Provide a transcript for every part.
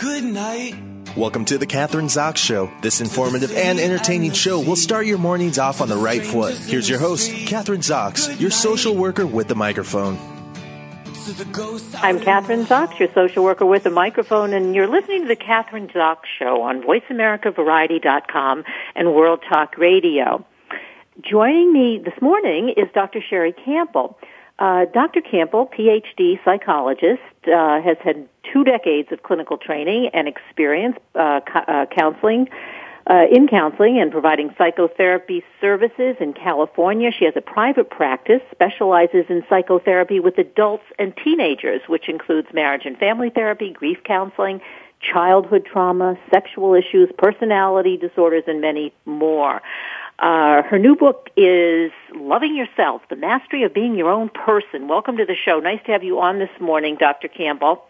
good night. Welcome to the Kathryn Zox Show. This informative and entertaining show will start your mornings off on the right foot. Here's your host, Kathryn Zox, your social worker with the microphone. I'm Kathryn Zox, your social worker with a microphone, and you're listening to the Kathryn Zox Show on VoiceAmericaVariety.com and World Talk Radio. Joining me this morning is Dr. Sherrie Campbell. Uh, Dr. Campbell, PhD psychologist, uh, has had two decades of clinical training and experience uh, uh, counseling uh, in counseling and providing psychotherapy services in California. She has a private practice, specializes in psychotherapy with adults and teenagers, which includes marriage and family therapy, grief counseling, childhood trauma, sexual issues, personality disorders, and many more. Uh, her new book is Loving Yourself, The Mastery of Being Your Own Person. Welcome to the show. Nice to have you on this morning, Dr. Campbell.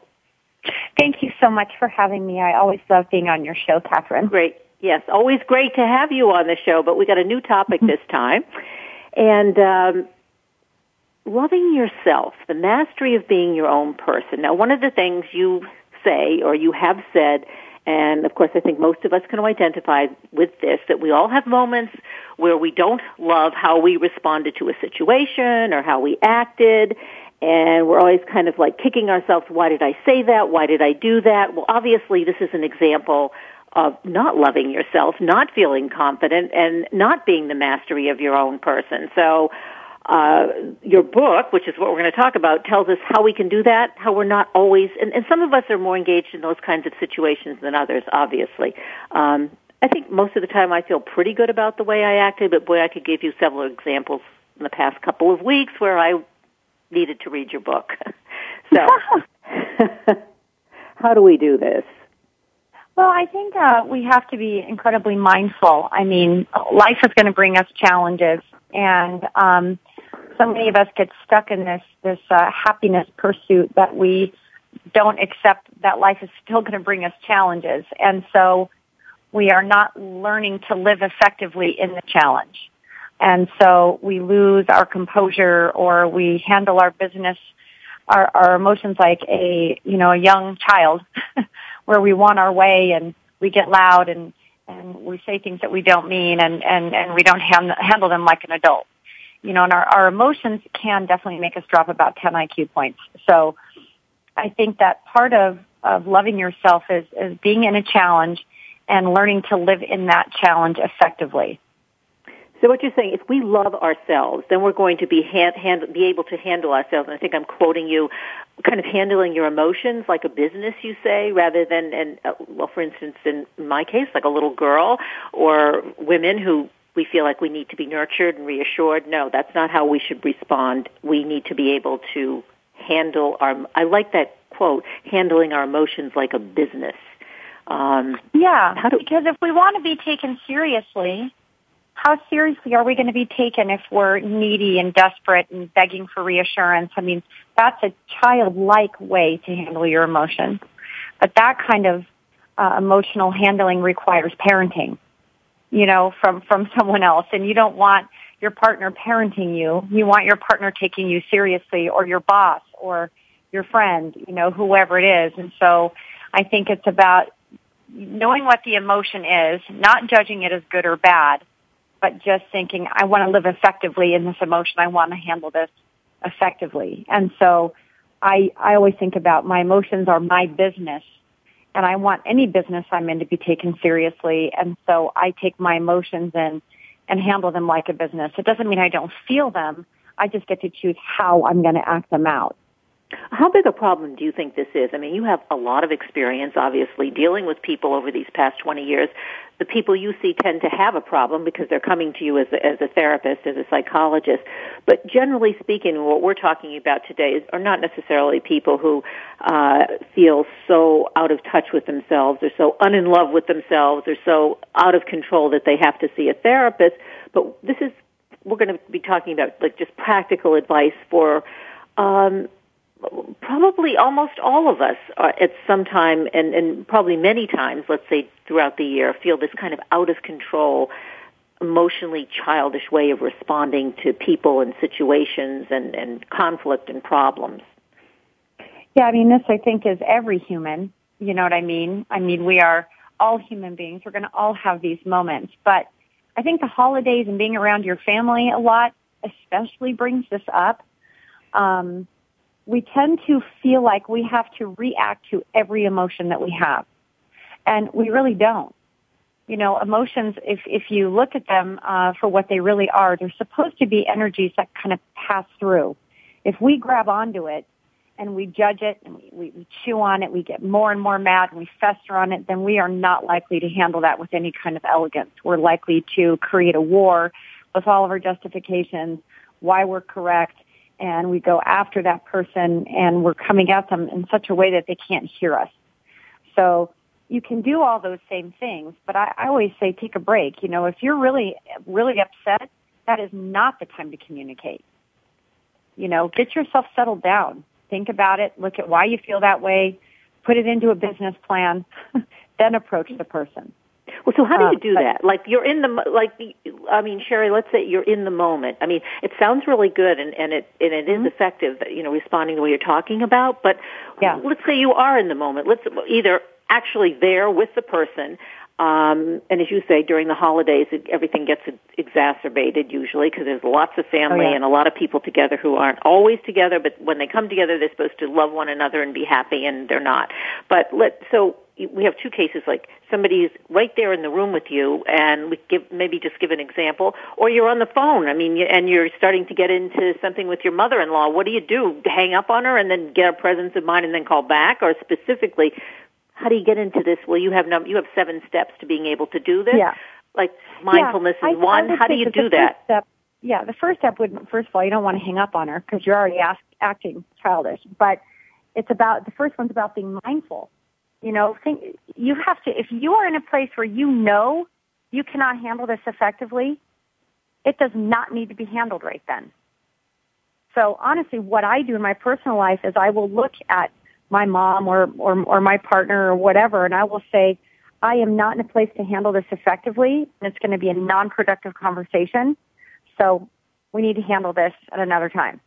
Thank you so much for having me. I always love being on your show, Kathryn. Great. Yes, always great to have you on the show, but we got a new topic this time. And um, loving yourself, the mastery of being your own person. Now, one of the things you say or you have said, and of course I think most of us can identify with this, that we all have moments where we don't love how we responded to a situation or how we acted, and we're always kind of like kicking ourselves, why did I say that? Why did I do that? Well, obviously this is an example of not loving yourself, not feeling confident, and not being the mastery of your own person. So, uh, your book, which is what we're going to talk about, tells us how we can do that, how we're not always, and, and some of us are more engaged in those kinds of situations than others, obviously. Um, I think most of the time I feel pretty good about the way I acted, but boy, I could give you several examples in the past couple of weeks where I needed to read your book. so, how do we do this? Well, I think uh, we have to be incredibly mindful. I mean, life is going to bring us challenges, and um, so many of us get stuck in this this uh, happiness pursuit that we don't accept that life is still going to bring us challenges, and so we are not learning to live effectively in the challenge, and so we lose our composure or we handle our business, our, our emotions like a you know a young child. where we want our way and we get loud and and we say things that we don't mean and and and we don't hand, handle them like an adult you know and our our emotions can definitely make us drop about 10 IQ points so i think that part of of loving yourself is is being in a challenge and learning to live in that challenge effectively so what you're saying, if we love ourselves, then we're going to be hand, hand, be able to handle ourselves. And I think I'm quoting you, kind of handling your emotions like a business, you say, rather than, and uh, well, for instance, in my case, like a little girl or women who we feel like we need to be nurtured and reassured. No, that's not how we should respond. We need to be able to handle our. I like that quote, handling our emotions like a business. Um, yeah, do, because if we want to be taken seriously, how seriously are we going to be taken if we're needy and desperate and begging for reassurance? I mean, that's a childlike way to handle your emotions. But that kind of uh, emotional handling requires parenting, you know, from, from someone else. And you don't want your partner parenting you. You want your partner taking you seriously or your boss or your friend, you know, whoever it is. And so I think it's about knowing what the emotion is, not judging it as good or bad, but just thinking, I want to live effectively in this emotion. I want to handle this effectively. And so I, I always think about my emotions are my business and I want any business I'm in to be taken seriously. And so I take my emotions in and handle them like a business. It doesn't mean I don't feel them. I just get to choose how I'm going to act them out. How big a problem do you think this is? I mean, you have a lot of experience, obviously, dealing with people over these past 20 years. The people you see tend to have a problem because they're coming to you as a, as a therapist, as a psychologist. But generally speaking, what we're talking about today is, are not necessarily people who uh, feel so out of touch with themselves or so unin love with themselves or so out of control that they have to see a therapist. But this is, we're going to be talking about like just practical advice for um, probably almost all of us are at some time and, and probably many times, let's say throughout the year, feel this kind of out of control, emotionally childish way of responding to people and situations and, and conflict and problems. Yeah, I mean, this I think is every human. You know what I mean? I mean, we are all human beings. We're going to all have these moments. But I think the holidays and being around your family a lot especially brings this up. Um, we tend to feel like we have to react to every emotion that we have. And we really don't. You know, emotions, if, if you look at them uh, for what they really are, they're supposed to be energies that kind of pass through. If we grab onto it and we judge it and we, we, chew on it, we get more and more mad and we fester on it, then we are not likely to handle that with any kind of elegance. We're likely to create a war with all of our justifications, why we're correct, and we go after that person and we're coming at them in such a way that they can't hear us. So you can do all those same things, but I, I always say take a break. You know, if you're really, really upset, that is not the time to communicate. You know, get yourself settled down. Think about it. Look at why you feel that way. Put it into a business plan. then approach the person. Well, so how do you uh, do that? Like you're in the like I mean, Sherrie, let's say you're in the moment. I mean, it sounds really good and and it and it mm-hmm. is effective, you know, responding the way you're talking about, but yeah. let's say you are in the moment. Let's either actually there with the person um, and as you say, during the holidays, it, everything gets exacerbated usually because there's lots of family oh, yeah. and a lot of people together who aren't always together. But when they come together, they're supposed to love one another and be happy, and they're not. But let so we have two cases like somebody's right there in the room with you and we give maybe just give an example or you're on the phone. I mean and you're starting to get into something with your mother-in-law. What do you do? Hang up on her and then get a presence of mind and then call back? Or specifically how do you get into this? Well you have num- you have seven steps to being able to do this. Yeah. like mindfulness yeah, is one. How do you do that? step, yeah the first step would first of all you don't want to hang up on her because you're already ask, acting childish. But it's about the first one's about being mindful you know, think you have to if you are in a place where you know you cannot handle this effectively, it does not need to be handled right then. So honestly, what I do in my personal life is I will look at my mom or, or, or my partner or whatever, and I will say, I am not in a place to handle this effectively, and it's going to be a non-productive conversation. So we need to handle this at another time,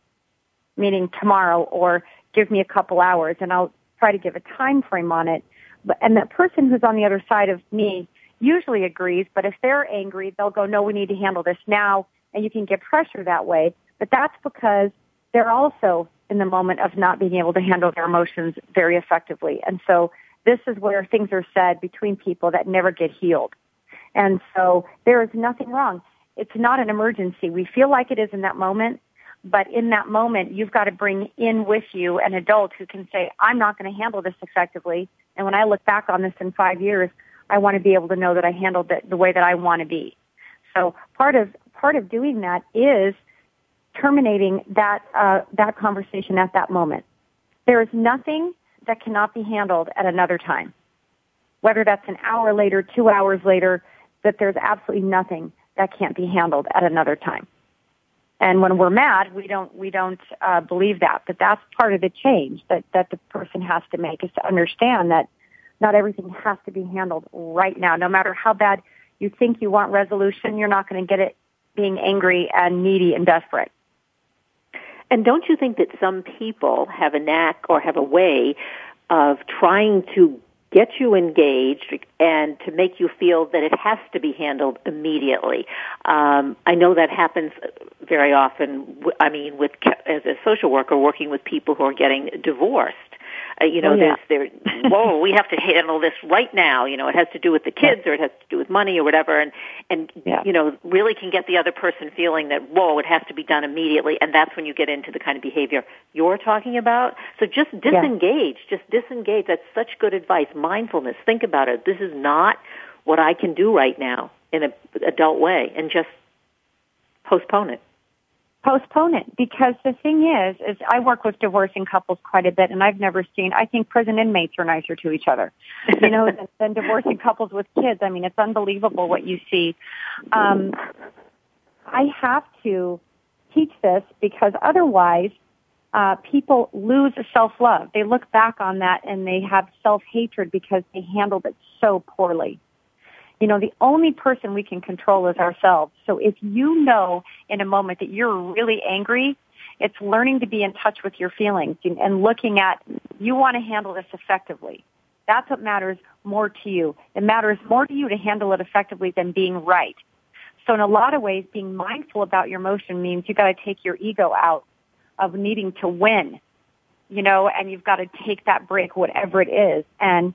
meaning tomorrow or give me a couple hours and I'll try to give a time frame on it. But, and that person who's on the other side of me usually agrees, but if they're angry, they'll go, no, we need to handle this now, and you can get pressure that way. But that's because they're also in the moment of not being able to handle their emotions very effectively. And so this is where things are said between people that never get healed. And so there is nothing wrong. It's not an emergency. We feel like it is in that moment, but in that moment, you've got to bring in with you an adult who can say, I'm not going to handle this effectively. And when I look back on this in five years, I want to be able to know that I handled it the way that I want to be. So part of, part of doing that is terminating that, uh, that conversation at that moment. There is nothing that cannot be handled at another time. Whether that's an hour later, two hours later, that there's absolutely nothing that can't be handled at another time. And when we're mad, we don't we don't uh, believe that. But that's part of the change that that the person has to make is to understand that not everything has to be handled right now. No matter how bad you think you want resolution, you're not going to get it being angry and needy and desperate. And don't you think that some people have a knack or have a way of trying to get you engaged and to make you feel that it has to be handled immediately. Um, I know that happens very often. I mean, with as a social worker working with people who are getting divorced, uh, you know, oh, yeah. there's there. whoa, we have to handle this right now. You know, it has to do with the kids, or it has to do with money, or whatever, and and yeah. you know, really can get the other person feeling that whoa, it has to be done immediately, and that's when you get into the kind of behavior you're talking about. So just disengage, yeah. just disengage. That's such good advice. Mindfulness. Think about it. This is not what I can do right now in an adult way, and just postpone it postpone it. Because the thing is is I work with divorcing couples quite a bit and I've never seen I think prison inmates are nicer to each other you know than, than divorcing couples with kids. I mean it's unbelievable what you see. Um I have to teach this because otherwise uh people lose self-love. They look back on that and they have self-hatred because they handled it so poorly you know, the only person we can control is ourselves. So if you know in a moment that you're really angry, it's learning to be in touch with your feelings and looking at, you want to handle this effectively. That's what matters more to you. It matters more to you to handle it effectively than being right. So in a lot of ways, being mindful about your emotion means you've got to take your ego out of needing to win, you know, and you've got to take that break, whatever it is. And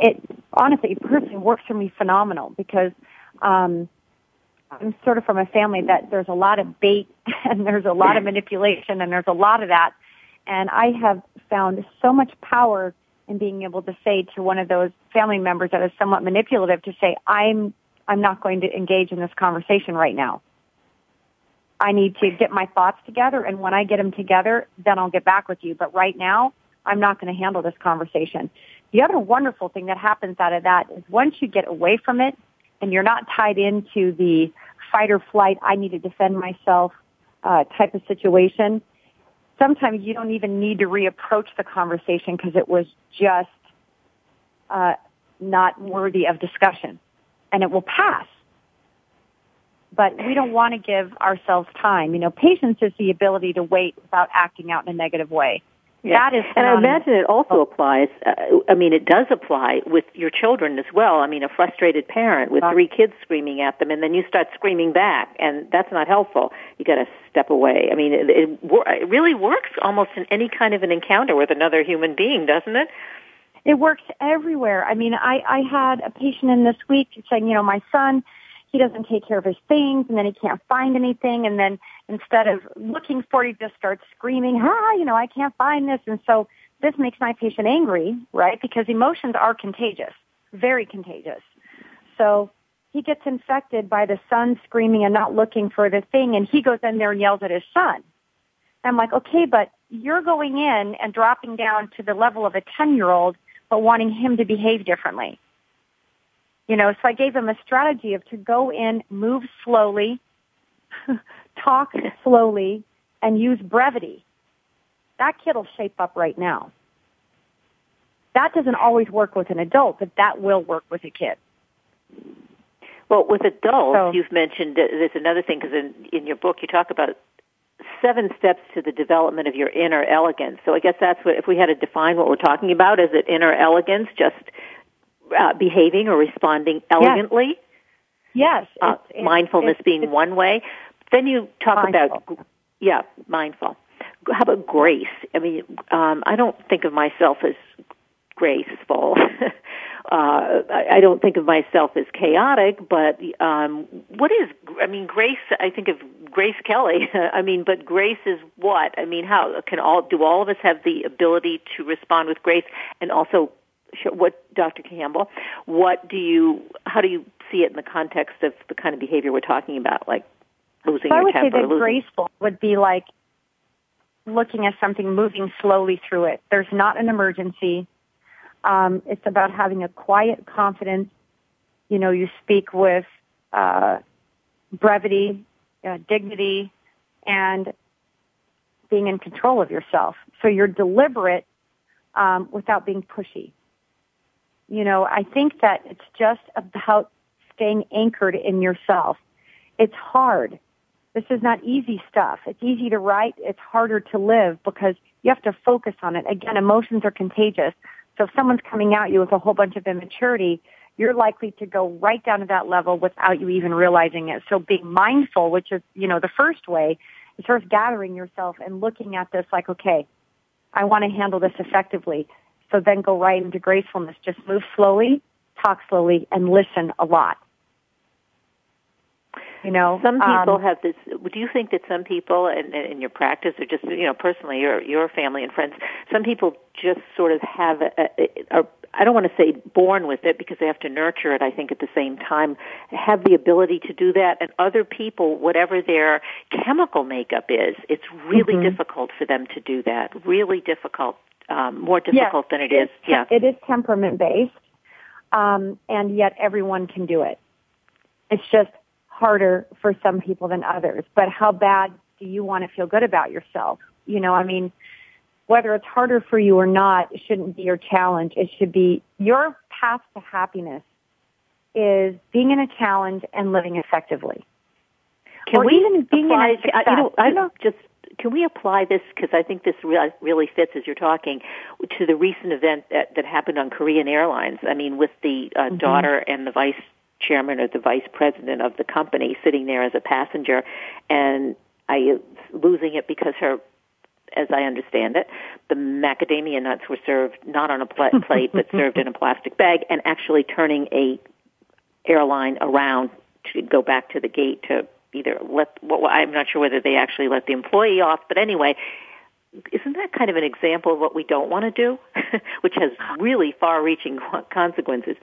it honestly, it personally works for me phenomenal because um, I'm sort of from a family that there's a lot of bait and there's a lot of manipulation and there's a lot of that. And I have found so much power in being able to say to one of those family members that is somewhat manipulative to say, I'm, I'm not going to engage in this conversation right now. I need to get my thoughts together and when I get them together, then I'll get back with you. But right now, I'm not going to handle this conversation. The other wonderful thing that happens out of that is once you get away from it and you're not tied into the fight or flight, I need to defend myself uh, type of situation, sometimes you don't even need to reapproach the conversation because it was just uh, not worthy of discussion, and it will pass. But we don't want to give ourselves time. You know, patience is the ability to wait without acting out in a negative way. Yeah. That is, and I imagine it also applies. Uh, I mean, it does apply with your children as well. I mean, a frustrated parent with three kids screaming at them, and then you start screaming back, and that's not helpful. You got to step away. I mean, it, it, it really works almost in any kind of an encounter with another human being, doesn't it? It works everywhere. I mean, I I had a patient in this week saying, you know, my son he doesn't take care of his things and then he can't find anything and then instead of looking for it, he just starts screaming, ah, you know, I can't find this. And so this makes my patient angry, right? Because emotions are contagious, very contagious. So he gets infected by the son screaming and not looking for the thing and he goes in there and yells at his son. I'm like, okay, but you're going in and dropping down to the level of a 10 year old, but wanting him to behave differently. You know, so I gave him a strategy of to go in, move slowly, talk slowly, and use brevity. That kid will shape up right now. That doesn't always work with an adult, but that will work with a kid. Well, with adults, so, you've mentioned there's another thing because in, in your book you talk about seven steps to the development of your inner elegance. So I guess that's what, if we had to define what we're talking about, is it inner elegance, just uh, behaving or responding elegantly. Yes. Uh, it's, it's, mindfulness it's, being one way. Then you talk mindful. about, yeah, mindful. How about grace? I mean, um, I don't think of myself as graceful. uh, I don't think of myself as chaotic, but um, what is? I mean, grace. I think of Grace Kelly. I mean, but grace is what? I mean, how can all do all of us have the ability to respond with grace and also what Dr. Campbell, what do you, how do you see it in the context of the kind of behavior we're talking about, like losing so your temper? I would say that losing... graceful would be like looking at something, moving slowly through it. There's not an emergency. Um, it's about having a quiet confidence. You know, you speak with uh, brevity, uh, dignity, and being in control of yourself. So you're deliberate um, without being pushy. You know, I think that it's just about staying anchored in yourself. It's hard. This is not easy stuff. It's easy to write. It's harder to live because you have to focus on it. Again, emotions are contagious. So if someone's coming at you with a whole bunch of immaturity, you're likely to go right down to that level without you even realizing it. So being mindful, which is, you know, the first way, is first gathering yourself and looking at this like, okay, I want to handle this effectively. So then go right into gracefulness. Just move slowly, talk slowly, and listen a lot. You know, some people um, have this. Do you think that some people, in, in your practice, or just you know personally, your your family and friends, some people just sort of have a, a, a I don't want to say born with it because they have to nurture it, I think, at the same time, have the ability to do that. And other people, whatever their chemical makeup is, it's really mm-hmm. difficult for them to do that. Really difficult um, more difficult yes, than it is. Yeah, it is temperament based, um, and yet everyone can do it. It's just harder for some people than others. But how bad do you want to feel good about yourself? You know, I mean, whether it's harder for you or not, it shouldn't be your challenge. It should be your path to happiness is being in a challenge and living effectively. Can or we even being apply, in a success. I, you know, I just can we apply this because I think this re- really fits as you're talking to the recent event that, that happened on Korean Airlines. I mean, with the uh, mm-hmm. daughter and the vice chairman or the vice president of the company sitting there as a passenger, and I losing it because her, as I understand it, the macadamia nuts were served not on a pl- plate but served in a plastic bag, and actually turning a airline around to go back to the gate to either let well, I'm not sure whether they actually let the employee off, but anyway, isn't that kind of an example of what we don't want to do, which has really far-reaching consequences?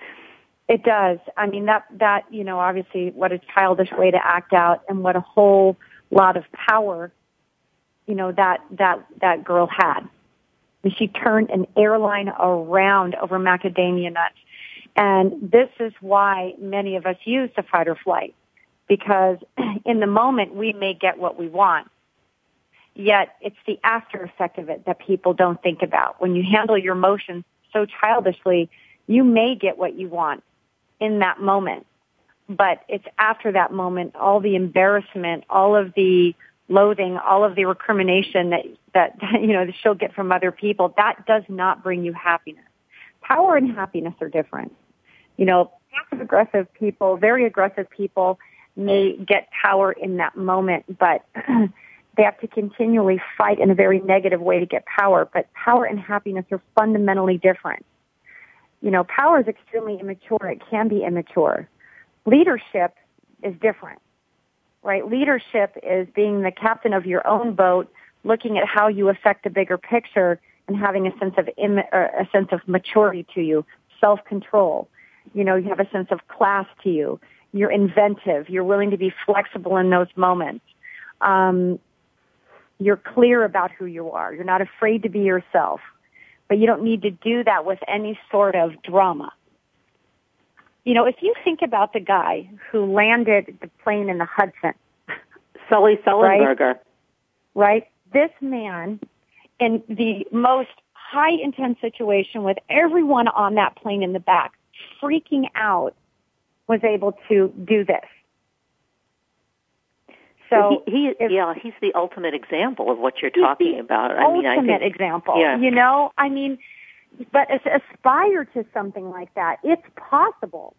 It does. I mean that that you know obviously what a childish way to act out, and what a whole lot of power, you know that that that girl had. She turned an airline around over macadamia nuts, and this is why many of us use the fight or flight because in the moment we may get what we want. Yet it's the after effect of it that people don't think about. When you handle your emotions so childishly, you may get what you want in that moment. But it's after that moment, all the embarrassment, all of the loathing, all of the recrimination that, that, you know, she'll get from other people, that does not bring you happiness. Power and happiness are different. You know, passive aggressive people, very aggressive people, may get power in that moment, but they have to continually fight in a very negative way to get power. But power and happiness are fundamentally different. You know, power is extremely immature. It can be immature. Leadership is different, right? Leadership is being the captain of your own boat, looking at how you affect the bigger picture and having a sense of Im- uh, a sense of maturity to you, self-control. You know, you have a sense of class to you you're inventive. You're willing to be flexible in those moments. Um, you're clear about who you are. You're not afraid to be yourself. But you don't need to do that with any sort of drama. You know, if you think about the guy who landed the plane in the Hudson, Sully Sullenberger, right? right? This man, in the most high intense situation with everyone on that plane in the back freaking out was able to do this. So he, he if, yeah, he's the ultimate example of what you're talking about. I mean, ultimate I think, example. Yeah. You know, I mean, but aspire to something like that. It's possible.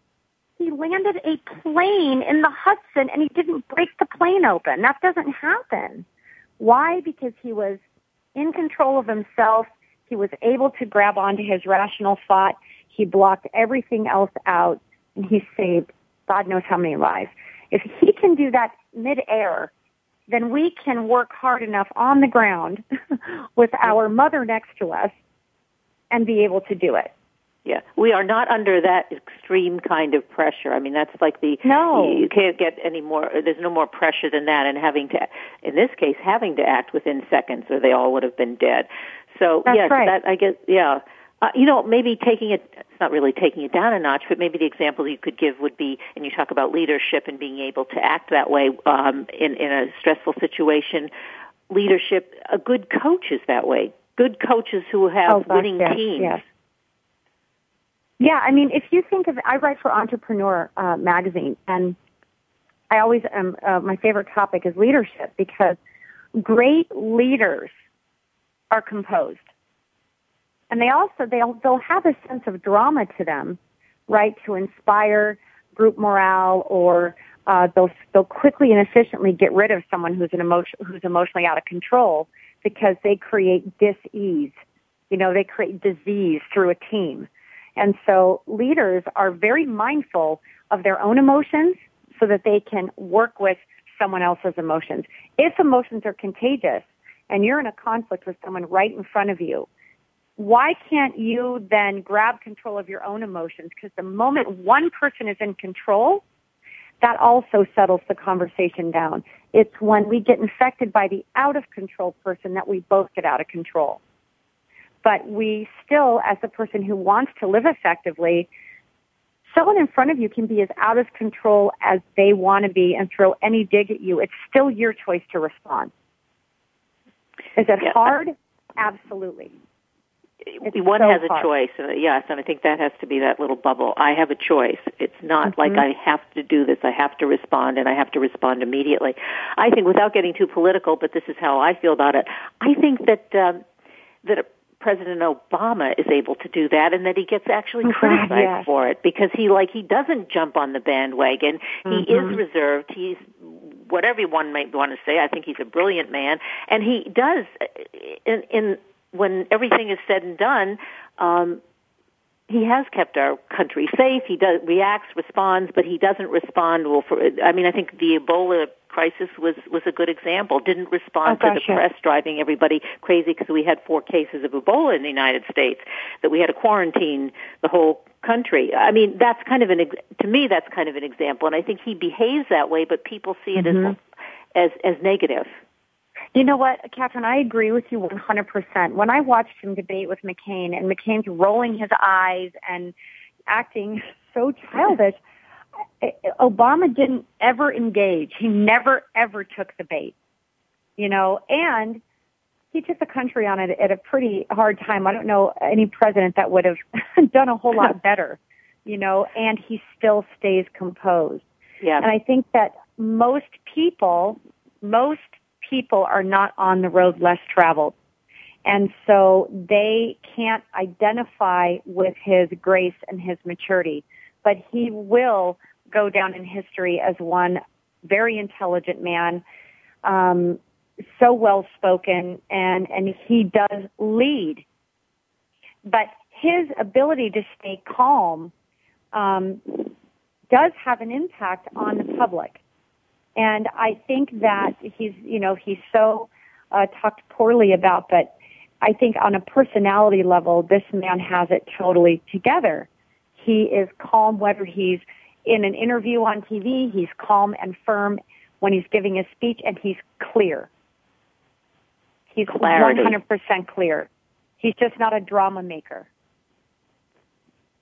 He landed a plane in the Hudson and he didn't break the plane open. That doesn't happen. Why? Because he was in control of himself. He was able to grab onto his rational thought. He blocked everything else out and he saved God knows how many lives. If he can do that midair, then we can work hard enough on the ground with our mother next to us and be able to do it. Yeah, we are not under that extreme kind of pressure. I mean, that's like the no. You can't get any more. There's no more pressure than that, and having to, in this case, having to act within seconds, or they all would have been dead. So that's yes, right. that I guess yeah. Uh, you know, maybe taking it, it's not really taking it down a notch, but maybe the example you could give would be, and you talk about leadership and being able to act that way um, in, in a stressful situation. Leadership, a good coach is that way. Good coaches who have oh, gosh, winning yes, teams. Yes. Yeah, I mean, if you think of, I write for Entrepreneur uh, magazine, and I always am. Uh, my favorite topic is leadership because great leaders are composed and they also they'll they'll have a sense of drama to them, right, to inspire group morale, or uh, they'll they'll quickly and efficiently get rid of someone who's an emotion who's emotionally out of control because they create dis-ease. You know, they create disease through a team. And so leaders are very mindful of their own emotions so that they can work with someone else's emotions. If emotions are contagious and you're in a conflict with someone right in front of you, why can't you then grab control of your own emotions? Because the moment one person is in control, that also settles the conversation down. It's when we get infected by the out of control person that we both get out of control. But we still, as a person who wants to live effectively, someone in front of you can be as out of control as they want to be and throw any dig at you. It's still your choice to respond. Is it yeah. hard? Absolutely It's one so has a hard. choice. Uh, yes, and I think that has to be that little bubble. I have a choice. It's not Mm-hmm. like I have to do this. I have to respond, and I have to respond immediately. I think, without getting too political, but this is how I feel about it. I think that um, that President Obama is able to do that, and that he gets actually Oh, criticized yes. for it because he like he doesn't jump on the bandwagon. He Mhm. is reserved. He's what everyone might want to say. I think he's a brilliant man, and he does uh, in in when everything is said and done. Um, he has kept our country safe. He does reacts, responds, but he doesn't respond well. For I mean, I think the Ebola crisis was was a good example. Didn't respond Oh, to the press driving everybody crazy because we had four cases of Ebola in the United States that we had to quarantine the whole country. I mean, that's kind of an ex- to me that's kind of an example, and I think he behaves that way, but people see it Mhm. as as as negative. You know what, Kathryn? I agree with you 100%. When I watched him debate with McCain and McCain's rolling his eyes and acting so childish, Obama didn't ever engage. He never ever took the bait. You know, and he took the country on it at a pretty hard time. I don't know any president that would have done a whole lot better, you know, and he still stays composed. Yeah. And I think that most people, most people are not on the road less traveled. And so they can't identify with his grace and his maturity. But he will go down in history as one very intelligent man, um, so well spoken, and, and he does lead. But his ability to stay calm um, does have an impact on the public. And I think that he's, you know, he's so uh, talked poorly about, but I think on a personality level, this man has it totally together. He is calm whether he's in an interview on TV, he's calm and firm when he's giving a speech, and he's clear. He's Clarity. 100% clear. He's just not a drama maker.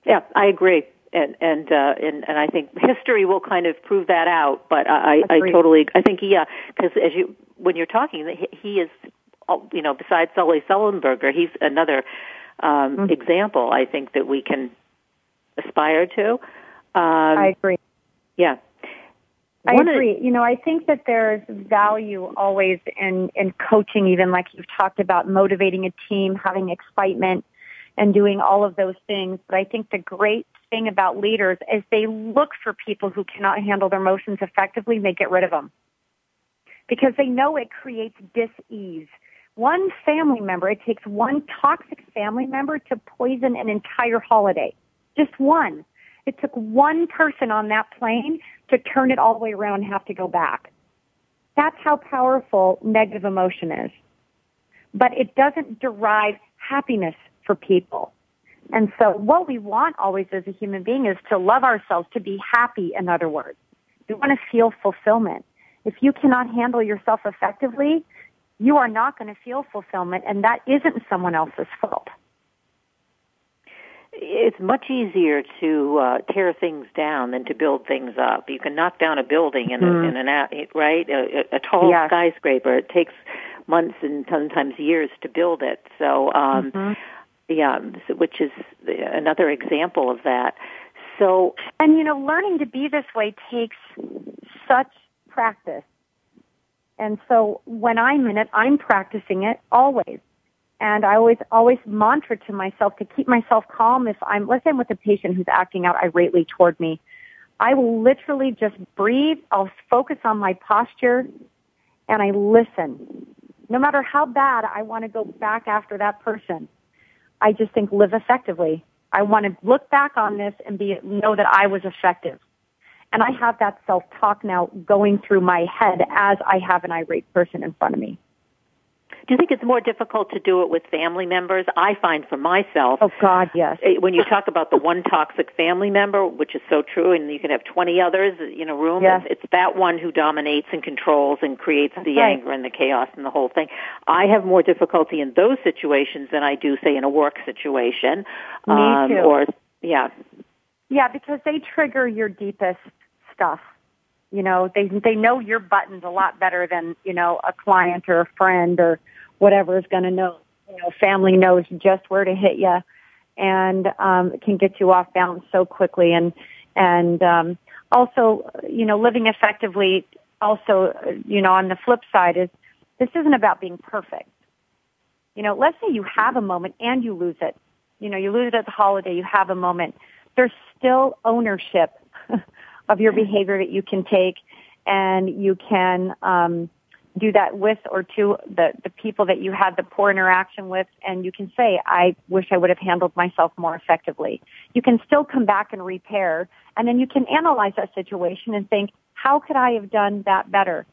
Yeah, I agree. And and uh, and and I think history will kind of prove that out. But I I Agreed. totally I think yeah because as you when you're talking he, he is oh, you know besides Sully Sullenberger he's another um, Mhm. example I think that we can aspire to. Um, I agree. yeah. I One agree. You know, I think that there's value always in, in coaching, even like you've talked about motivating a team, having excitement, and doing all of those things. But I think the great thing about leaders is they look for people who cannot handle their emotions effectively and they get rid of them. Because they know it creates dis-ease. One family member, it takes one toxic family member to poison an entire holiday. Just one. It took one person on that plane to turn it all the way around and have to go back. That's how powerful negative emotion is. But it doesn't derive happiness for people. And so what we want always as a human being is to love ourselves, to be happy, in other words. We want to feel fulfillment. If you cannot handle yourself effectively, you are not going to feel fulfillment, and that isn't someone else's fault. it's much easier to uh, tear things down than to build things up. You can knock down a building in, Mhm. a, in an right a, a tall Yes. skyscraper. It takes months and sometimes years to build it. So um, Mhm. Yeah, um, which is another example of that. So And you know, learning to be this way takes such practice. And so when I'm in it, I'm practicing it always. And I always, always mantra to myself to keep myself calm if I'm, let's say I'm with a patient who's acting out irately toward me. I will literally just breathe. I'll focus on my posture and I listen. No matter how bad I want to go back after that person, I just think live effectively. I want to look back on this and be know that I was effective. And I have that self-talk now going through my head as I have an irate person in front of me. Do you think it's more difficult to do it with family members? I find for myself Oh God, yes. eh, when you talk about the one toxic family member, which is so true, and you can have 20 others in a room, Yes. it's, it's that one who dominates and controls and creates the right. anger and the chaos and the whole thing. I have more difficulty in those situations than I do, say, in a work situation. Me um, too. Or, yeah. Yeah, because they trigger your deepest stuff. You know, they they know your buttons a lot better than, you know, a client or a friend or whatever is going to know. you know, family knows just where to hit you and um, can get you off balance so quickly. And and um, also, you know, living effectively. Also, you know, on the flip side is this isn't about being perfect. You know, let's say you have a moment and you lose it. You know, you lose it at the holiday. You have a moment. There's still ownership of your behavior that you can take, and you can um, do that with or to the, the people that you had the poor interaction with and you can say, I wish I would have handled myself more effectively. You can still come back and repair and then you can analyze that situation and think, how could I have done that better?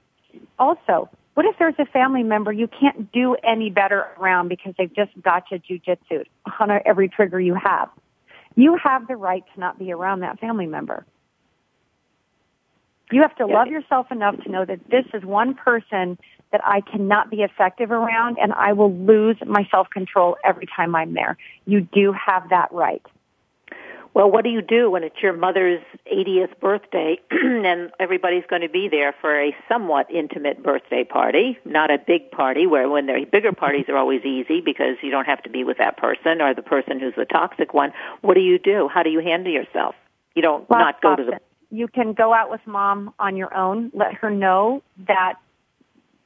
Also, what if there's a family member you can't do any better around because they've just got you jujitsu on every trigger you have? You have the right to not be around that family member. You have to love yourself enough to know that this is one person that I cannot be effective around and I will lose my self-control every time I'm there. You do have that right. Well, what do you do when it's your mother's 80th birthday and everybody's going to be there for a somewhat intimate birthday party, not a big party where when they're bigger parties are always easy because you don't have to be with that person or the person who's the toxic one. What do you do? How do you handle yourself? You don't Lots not go to the you can go out with mom on your own. Let her know that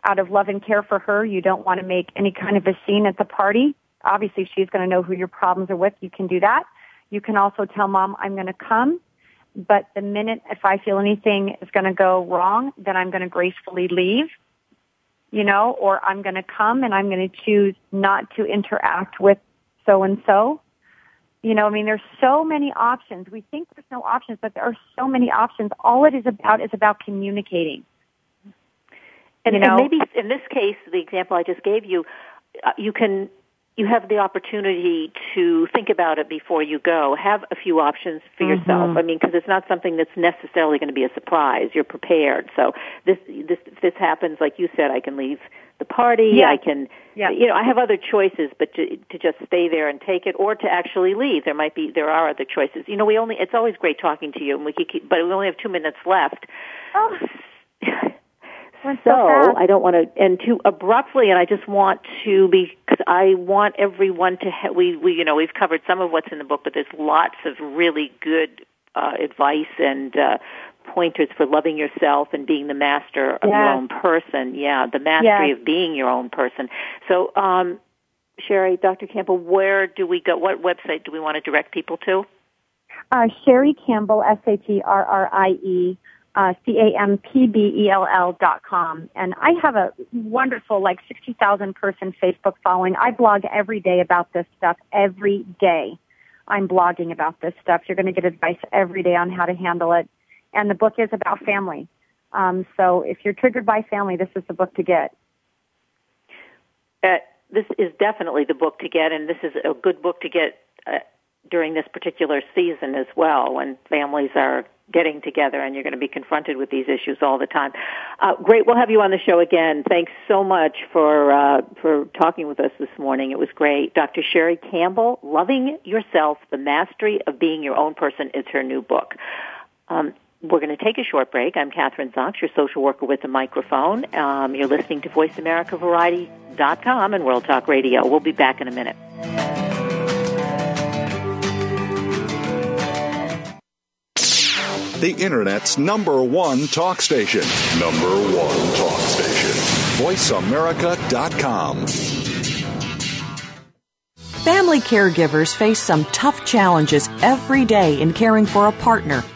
out of love and care for her, you don't want to make any kind of a scene at the party. Obviously, she's going to know who your problems are with. You can do that. You can also tell mom, I'm going to come, but the minute if I feel anything is going to go wrong, then I'm going to gracefully leave, you know, or I'm going to come and I'm going to choose not to interact with so and so you know, I mean, there's so many options. We think there's no options, but there are so many options. All it is about is about communicating. And, you know? and maybe in this case, the example I just gave you, uh, you can you have the opportunity to think about it before you go. Have a few options for mm-hmm. yourself. I mean, because it's not something that's necessarily going to be a surprise. You're prepared. So this this if this happens, like you said, I can leave the party. Yeah. I can, yeah. you know, I have other choices, but to, to just stay there and take it, or to actually leave. There might be, there are other choices. You know, we only, it's always great talking to you, and we could keep, but we only have two minutes left. Oh. so, so I don't want to end too abruptly, and I just want to be because I want everyone to. Ha- we we you know we've covered some of what's in the book, but there's lots of really good uh, advice and uh, pointers for loving yourself and being the master of your own person. Yeah, the mastery of being your own person. So, um, Sherrie, Dr. Campbell, where do we go? What website do we want to direct people to? Uh, Sherrie Campbell, S-H-E-R-R-I-E, uh, C-A-M-P-B-E-L-L dot com. And I have a wonderful, like 60,000 person Facebook following. I blog every day about this stuff, every day. I'm blogging about this stuff. You're going to get advice every day on how to handle it and the book is about family. Um, so if you're triggered by family, this is the book to get. Uh, this is definitely the book to get, and this is a good book to get uh, during this particular season as well, when families are getting together and you're going to be confronted with these issues all the time. Uh, great, we'll have you on the show again. Thanks so much for uh, for talking with us this morning. It was great. Dr. Sherrie Campbell, "Loving Yourself: The Mastery of Being Your Own Person" is her new book. Um, we're going to take a short break. I'm Kathryn Zox, your social worker with the microphone. Um, you're listening to VoiceAmericaVariety.com and World Talk Radio. We'll be back in a minute. The Internet's number one talk station. Number one talk station. VoiceAmerica.com. Family caregivers face some tough challenges every day in caring for a partner,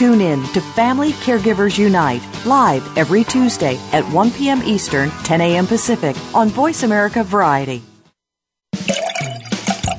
Tune in to Family Caregivers Unite live every Tuesday at 1 p.m. Eastern, 10 a.m. Pacific on Voice America Variety.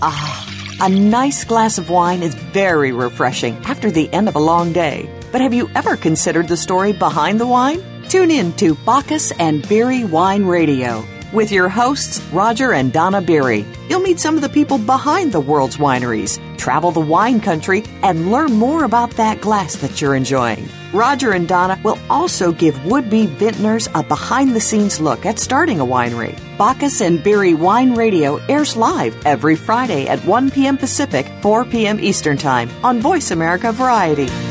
Ah, a nice glass of wine is very refreshing after the end of a long day. But have you ever considered the story behind the wine? Tune in to Bacchus and Beery Wine Radio with your hosts, Roger and Donna Beery. You'll meet some of the people behind the world's wineries, travel the wine country, and learn more about that glass that you're enjoying. Roger and Donna will also give would be vintners a behind the scenes look at starting a winery. Bacchus and Beery Wine Radio airs live every Friday at 1 p.m. Pacific, 4 p.m. Eastern Time on Voice America Variety.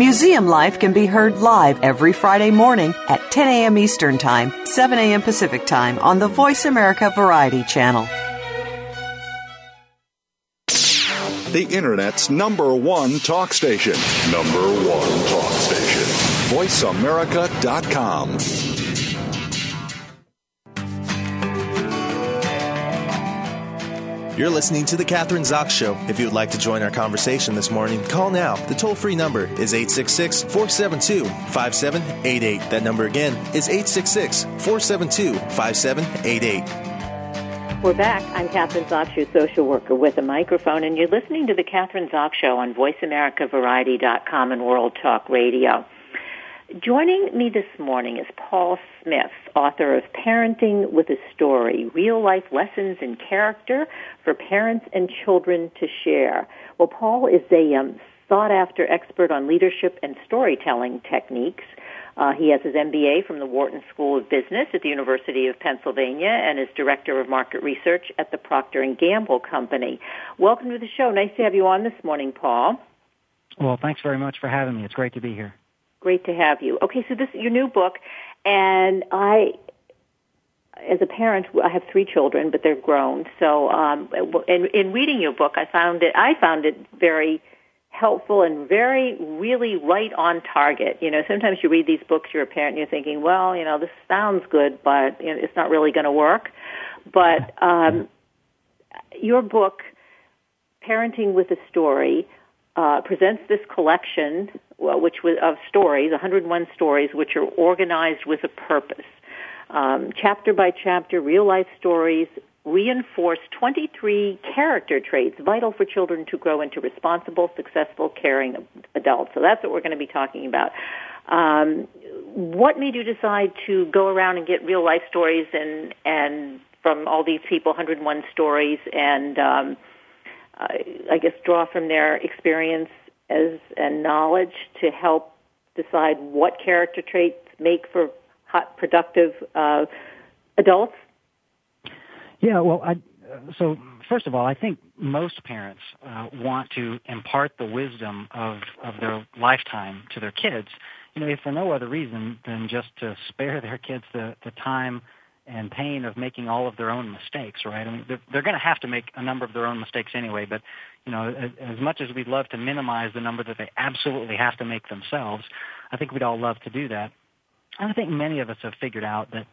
Museum Life can be heard live every Friday morning at 10 a.m. Eastern Time, 7 a.m. Pacific Time on the Voice America Variety Channel. The Internet's number one talk station. Number one talk station. VoiceAmerica.com. You're listening to The Kathryn Zox Show. If you would like to join our conversation this morning, call now. The toll free number is 866 472 5788. That number again is 866 472 5788. We're back. I'm Kathryn Zox, your social worker with a microphone, and you're listening to The Kathryn Zox Show on VoiceAmericaVariety.com and World Talk Radio. Joining me this morning is Paul Smith, author of Parenting with a Story, Real Life Lessons in Character for Parents and Children to Share. Well, Paul is a um, sought after expert on leadership and storytelling techniques. Uh, he has his MBA from the Wharton School of Business at the University of Pennsylvania and is director of market research at the Procter and Gamble Company. Welcome to the show. Nice to have you on this morning, Paul. Well, thanks very much for having me. It's great to be here. Great to have you. Okay, so this your new book, and I, as a parent, I have three children, but they're grown. So, um, in, in reading your book, I found it. I found it very helpful and very, really right on target. You know, sometimes you read these books, you're a parent, and you're thinking, well, you know, this sounds good, but you know, it's not really going to work. But um, your book, Parenting with a Story, uh, presents this collection which was of stories, 101 stories, which are organized with a purpose. Um, chapter by chapter, real life stories reinforce 23 character traits vital for children to grow into responsible, successful, caring adults. So that's what we're going to be talking about. Um, what made you decide to go around and get real life stories and and from all these people, 101 stories, and um, I guess draw from their experience as and knowledge to help decide what character traits make for hot, productive uh, adults? Yeah, well, I, so first of all, I think most parents uh, want to impart the wisdom of, of their lifetime to their kids, you know, if for no other reason than just to spare their kids the, the time and pain of making all of their own mistakes, right? I mean, they're, they're going to have to make a number of their own mistakes anyway, but you know, as, as much as we'd love to minimize the number that they absolutely have to make themselves, I think we'd all love to do that. And I think many of us have figured out that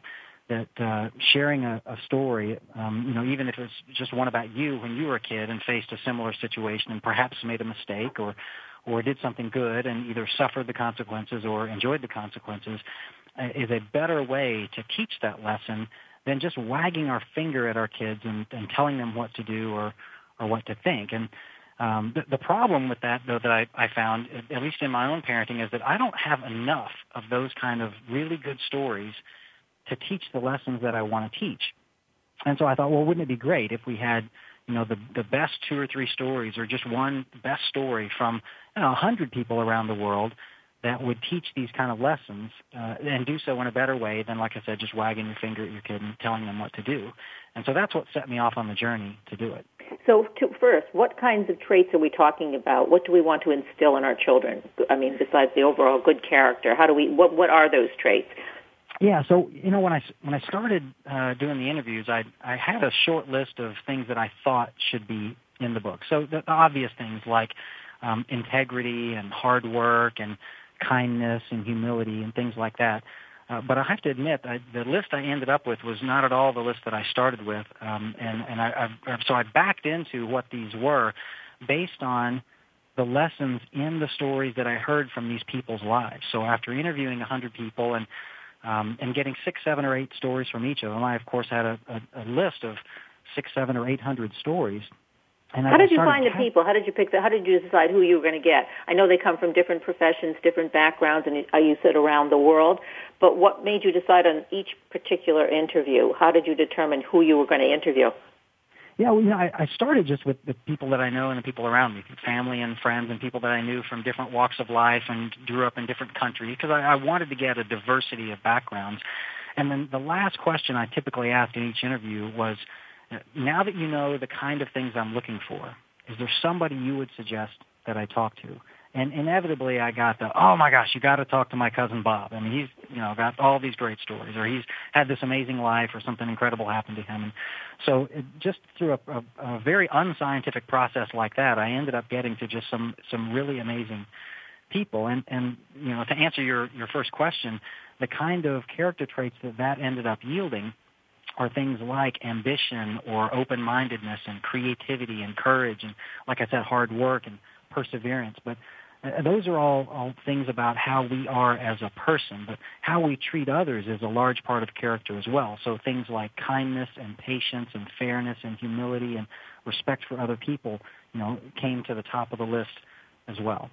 that uh, sharing a, a story, um, you know, even if it's just one about you when you were a kid and faced a similar situation and perhaps made a mistake or or did something good and either suffered the consequences or enjoyed the consequences, is a better way to teach that lesson than just wagging our finger at our kids and, and telling them what to do or or what to think. And um, the, the problem with that, though, that I, I found, at least in my own parenting, is that I don't have enough of those kind of really good stories to teach the lessons that I want to teach. And so I thought, well, wouldn't it be great if we had, you know, the the best two or three stories, or just one best story from you know, a hundred people around the world that would teach these kind of lessons uh, and do so in a better way than, like I said, just wagging your finger at your kid and telling them what to do. And so that's what set me off on the journey to do it. So, to, first, what kinds of traits are we talking about? What do we want to instill in our children? I mean, besides the overall good character, how do we? What What are those traits? Yeah, so you know when I when I started uh, doing the interviews, I I had a short list of things that I thought should be in the book. So the, the obvious things like um, integrity and hard work and kindness and humility and things like that. Uh, but I have to admit, I, the list I ended up with was not at all the list that I started with, um, and and I, I so I backed into what these were based on the lessons in the stories that I heard from these people's lives. So after interviewing a hundred people and um, and getting six, seven, or eight stories from each of them, I of course had a, a, a list of six, seven, or eight hundred stories and how did you find the people? How did you pick the? How did you decide who you were going to get? I know they come from different professions, different backgrounds, and you said around the world. But what made you decide on each particular interview? How did you determine who you were going to interview? Yeah, well, you know, I, I started just with the people that I know and the people around me, family and friends and people that I knew from different walks of life and grew up in different countries because I, I wanted to get a diversity of backgrounds. And then the last question I typically asked in each interview was, now that you know the kind of things I'm looking for, is there somebody you would suggest that I talk to? And inevitably I got the, oh my gosh, you got to talk to my cousin Bob. I mean, he's, you know, got all these great stories or he's had this amazing life or something incredible happened to him. And so it, just through a, a, a very unscientific process like that, I ended up getting to just some, some really amazing people. And, and, you know, to answer your, your first question, the kind of character traits that that ended up yielding are things like ambition or open-mindedness and creativity and courage and, like I said, hard work and perseverance. But uh, those are all, all things about how we are as a person, but how we treat others is a large part of character as well. So things like kindness and patience and fairness and humility and respect for other people, you know, came to the top of the list as well.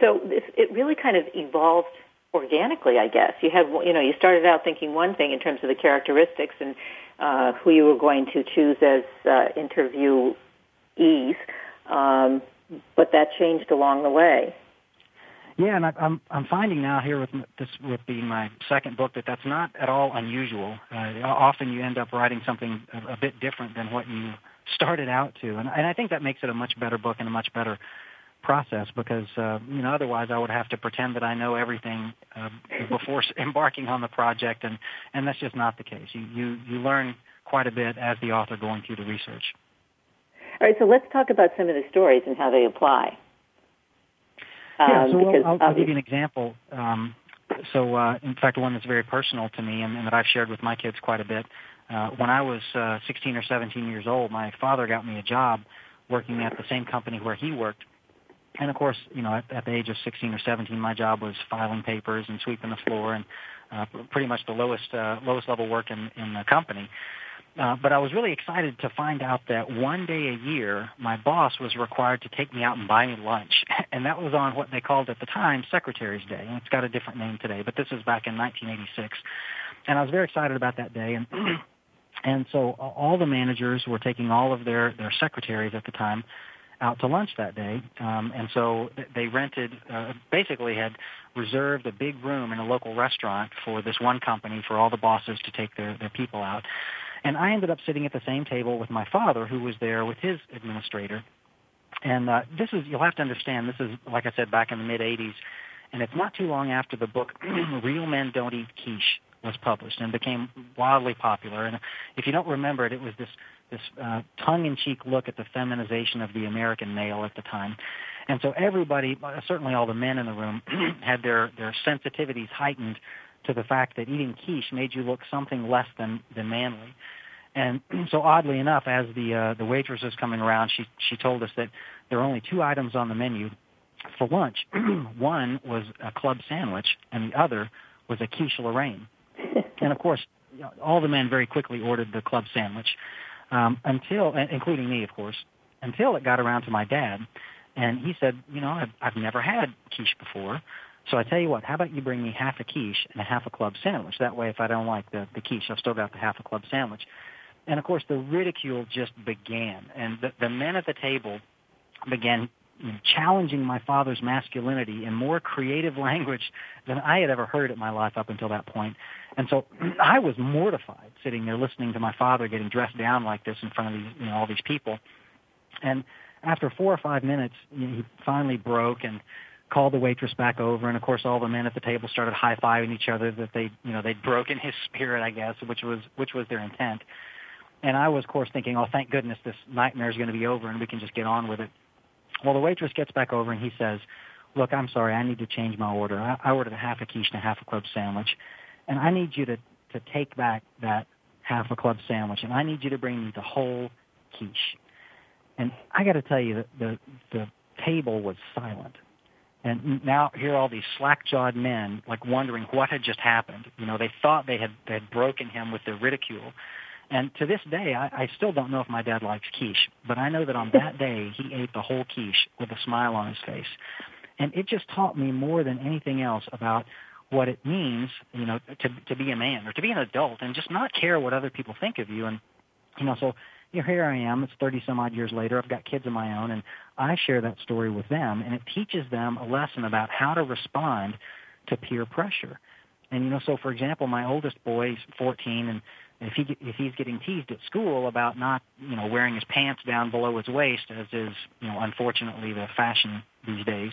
So this, it really kind of evolved organically, I guess. You have, you know, you started out thinking one thing in terms of the characteristics and uh, who you were going to choose as uh, interviewees, um, but that changed along the way. Yeah, and I, I'm I'm finding now here with this with being my second book that that's not at all unusual. Uh, often you end up writing something a, a bit different than what you started out to, and, and I think that makes it a much better book and a much better process because uh, you know otherwise I would have to pretend that I know everything uh, before embarking on the project, and and that's just not the case. You you you learn quite a bit as the author going through the research. All right, so let's talk about some of the stories and how they apply. Um, yeah, so I'll, I'll, I'll, give you an example. Um, so, uh, in fact, one that's very personal to me and, and that I've shared with my kids quite a bit. Uh, when I was uh, 16 or 17 years old, my father got me a job working at the same company where he worked and of course, you know, at, at the age of 16 or 17, my job was filing papers and sweeping the floor and uh, pretty much the lowest uh, lowest level work in, in the company. Uh, but I was really excited to find out that one day a year, my boss was required to take me out and buy me lunch, and that was on what they called at the time Secretary's Day, and it's got a different name today, but this was back in 1986, and I was very excited about that day, and and so all the managers were taking all of their their secretaries at the time out to lunch that day. Um, and so they rented, uh, basically had reserved a big room in a local restaurant for this one company for all the bosses to take their, their people out. And I ended up sitting at the same table with my father who was there with his administrator. And uh, this is, you'll have to understand, this is, like I said, back in the mid-'80s. And it's not too long after the book Real Men Don't Eat Quiche was published and became wildly popular. And if you don't remember it, it was this this uh, tongue-in-cheek look at the feminization of the American male at the time. And so everybody, uh, certainly all the men in the room, had their, their sensitivities heightened to the fact that eating quiche made you look something less than, than manly. And so oddly enough, as the, uh, the waitress was coming around, she, she told us that there are only two items on the menu for lunch. One was a club sandwich, and the other was a quiche Lorraine. And of course, all the men very quickly ordered the club sandwich um, until, including me, of course, until it got around to my dad. And he said, you know, I've, I've never had quiche before. So I tell you what, how about you bring me half a quiche and a half a club sandwich? That way, if I don't like the, the quiche, I've still got the half a club sandwich. And of course, the ridicule just began. And the, the men at the table began you know, challenging my father's masculinity in more creative language than I had ever heard in my life up until that point. And so I was mortified sitting there listening to my father getting dressed down like this in front of these, you know, all these people. And after four or five minutes, you know, he finally broke and called the waitress back over. And of course, all the men at the table started high fiving each other that they, you know, they'd broken his spirit, I guess, which was which was their intent. And I was, of course, thinking, oh, thank goodness this nightmare is going to be over and we can just get on with it. Well, the waitress gets back over and he says, look, I'm sorry, I need to change my order. I, I ordered a half a quiche and a half a club sandwich, and I need you to to take back that half a club sandwich, and I need you to bring me the whole quiche. And I got to tell you that the the table was silent. And now here are all these slack-jawed men, like wondering what had just happened. You know, they thought they had they had broken him with their ridicule. And to this day, I, I still don't know if my dad likes quiche, but I know that on that day he ate the whole quiche with a smile on his face. And it just taught me more than anything else about what it means, you know, to to be a man or to be an adult and just not care what other people think of you. And you know, so you know, here I am. It's 30 some odd years later. I've got kids of my own, and I share that story with them, and it teaches them a lesson about how to respond to peer pressure. And you know, so for example, my oldest boy is 14, and if he if he's getting teased at school about not you know wearing his pants down below his waist, as is you know unfortunately the fashion these days,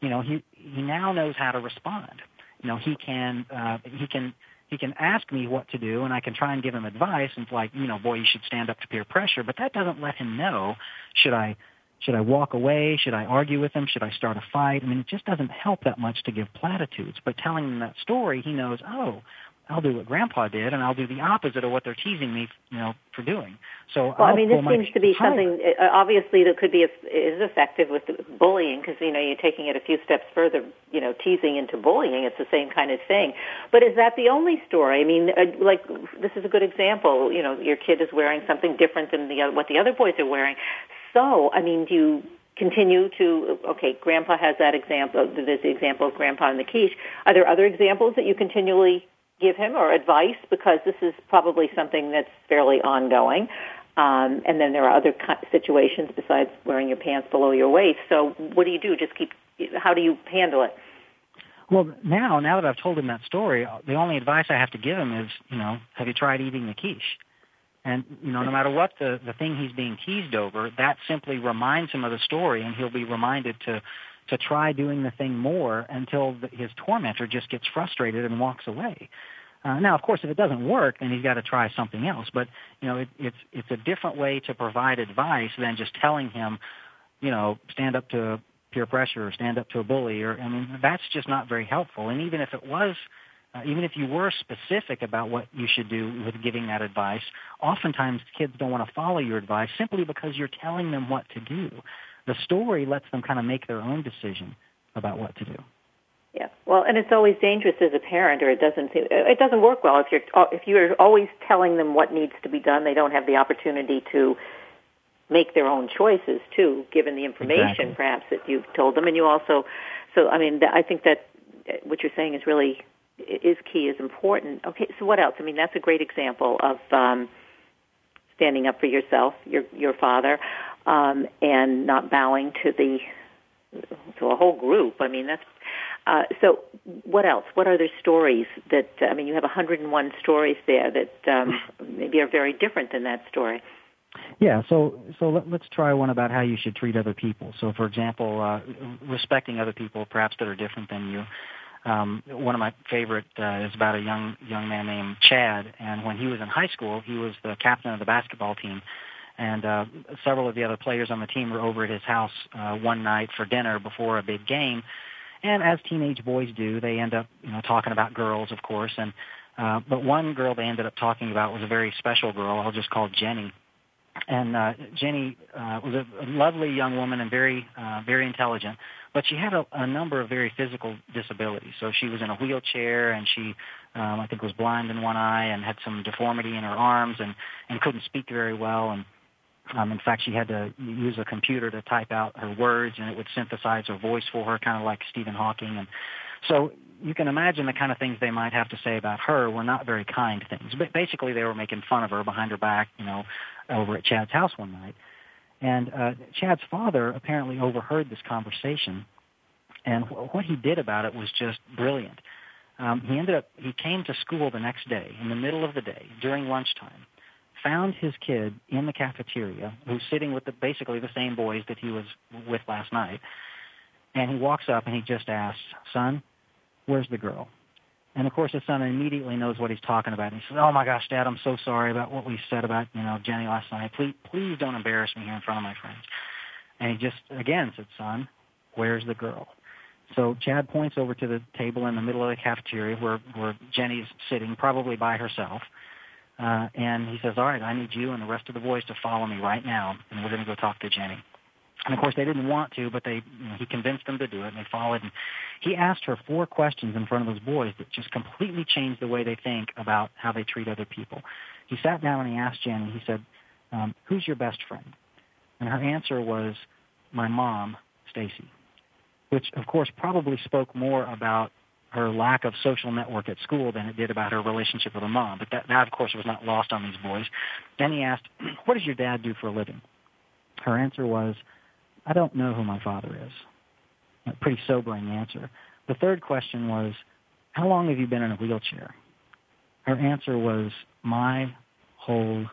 you know he he now knows how to respond. You know he can uh, he can he can ask me what to do and I can try and give him advice and it's like, you know, boy, you should stand up to peer pressure, but that doesn't let him know should I should I walk away? Should I argue with him? Should I start a fight? I mean, it just doesn't help that much to give platitudes. But telling him that story, he knows, oh, I'll do what Grandpa did, and I'll do the opposite of what they're teasing me, you know, for doing. So, well, I'll I mean, this seems to be higher. something uh, obviously that could be is effective with bullying because you know you're taking it a few steps further. You know, teasing into bullying, it's the same kind of thing. But is that the only story? I mean, uh, like this is a good example. You know, your kid is wearing something different than the what the other boys are wearing. So, I mean, do you continue to okay grandpa has that example there's the example of grandpa and the quiche are there other examples that you continually give him or advice because this is probably something that's fairly ongoing. Um, and then there are other situations besides wearing your pants below your waist. So what do you do? Just keep. How do you handle it? Well, now now that I've told him that story, the only advice I have to give him is, you know, have you tried eating the quiche? And you know, no matter what the the thing he's being teased over, that simply reminds him of the story, and he'll be reminded to to try doing the thing more until the, his tormentor just gets frustrated and walks away. Uh, now, of course, if it doesn't work, then he's got to try something else. But you know, it, it's it's a different way to provide advice than just telling him, you know, stand up to peer pressure or stand up to a bully. Or I mean, that's just not very helpful. And even if it was, uh, even if you were specific about what you should do with giving that advice, oftentimes kids don't want to follow your advice simply because you're telling them what to do. The story lets them kind of make their own decision about what to do. Yeah. Well, and it's always dangerous as a parent, or it doesn't it doesn't work well if you're if you're always telling them what needs to be done. They don't have the opportunity to make their own choices too, given the information exactly. perhaps that you've told them. And you also, so I mean, I think that uh, what you're saying is really is key, is important. Okay. So what else? I mean, that's a great example of um, standing up for yourself, your your father, um, and not bowing to the to a whole group. I mean, that's uh, so what else? What other stories that, I mean, you have 101 stories there that um, maybe are very different than that story. Yeah, so so let, us try one about how you should treat other people. So, for example, uh, respecting other people, perhaps that are different than you. Um, one of my favorite uh, is about a young young man named Chad, and when he was in high school, he was the captain of the basketball team. And uh, several of the other players on the team were over at his house uh, one night for dinner before a big game and as teenage boys do, they end up, you know, talking about girls, of course. And uh, but one girl they ended up talking about was a very special girl. I'll just call Jenny. And uh, Jenny uh, was a, lovely young woman and very, uh, very intelligent, but she had a, a number of very physical disabilities. So she was in a wheelchair, and she, um, I think, was blind in one eye and had some deformity in her arms, and and couldn't speak very well. And um, in fact, she had to use a computer to type out her words, and it would synthesize her voice for her, kind of like Stephen Hawking. And so you can imagine the kind of things they might have to say about her were not very kind things. But basically, they were making fun of her behind her back, you know, over at Chad's house one night. And uh, Chad's father apparently overheard this conversation, and wh- what he did about it was just brilliant. Um, he ended up he came to school the next day in the middle of the day during lunchtime found his kid in the cafeteria who's sitting with the, basically the same boys that he was with last night. And he walks up and he just asks, son, where's the girl? And of course, his son immediately knows what he's talking about. And he says, "Oh my gosh, Dad, I'm so sorry about what we said about you know Jenny last night. Please, please don't embarrass me here in front of my friends." And he just again said, "Son, where's the girl?" So Chad points over to the table in the middle of the cafeteria where, where Jenny's sitting, probably by herself. Uh, and he says, all right, I need you and the rest of the boys to follow me right now, and we're going to go talk to Jenny. And of course, they didn't want to, but they, you know, he convinced them to do it, and they followed. And he asked her four questions in front of those boys that just completely changed the way they think about how they treat other people. He sat down and he asked Jenny. He said, um, "Who's your best friend?" And her answer was, "My mom, Stacy," which of course probably spoke more about her lack of social network at school than it did about her relationship with her mom. But that, that of course, was not lost on these boys. Then he asked, "What does your dad do for a living?" Her answer was, "I don't know who my father is." A pretty sobering answer. The third question was, "How long have you been in a wheelchair?" Her answer was, "My whole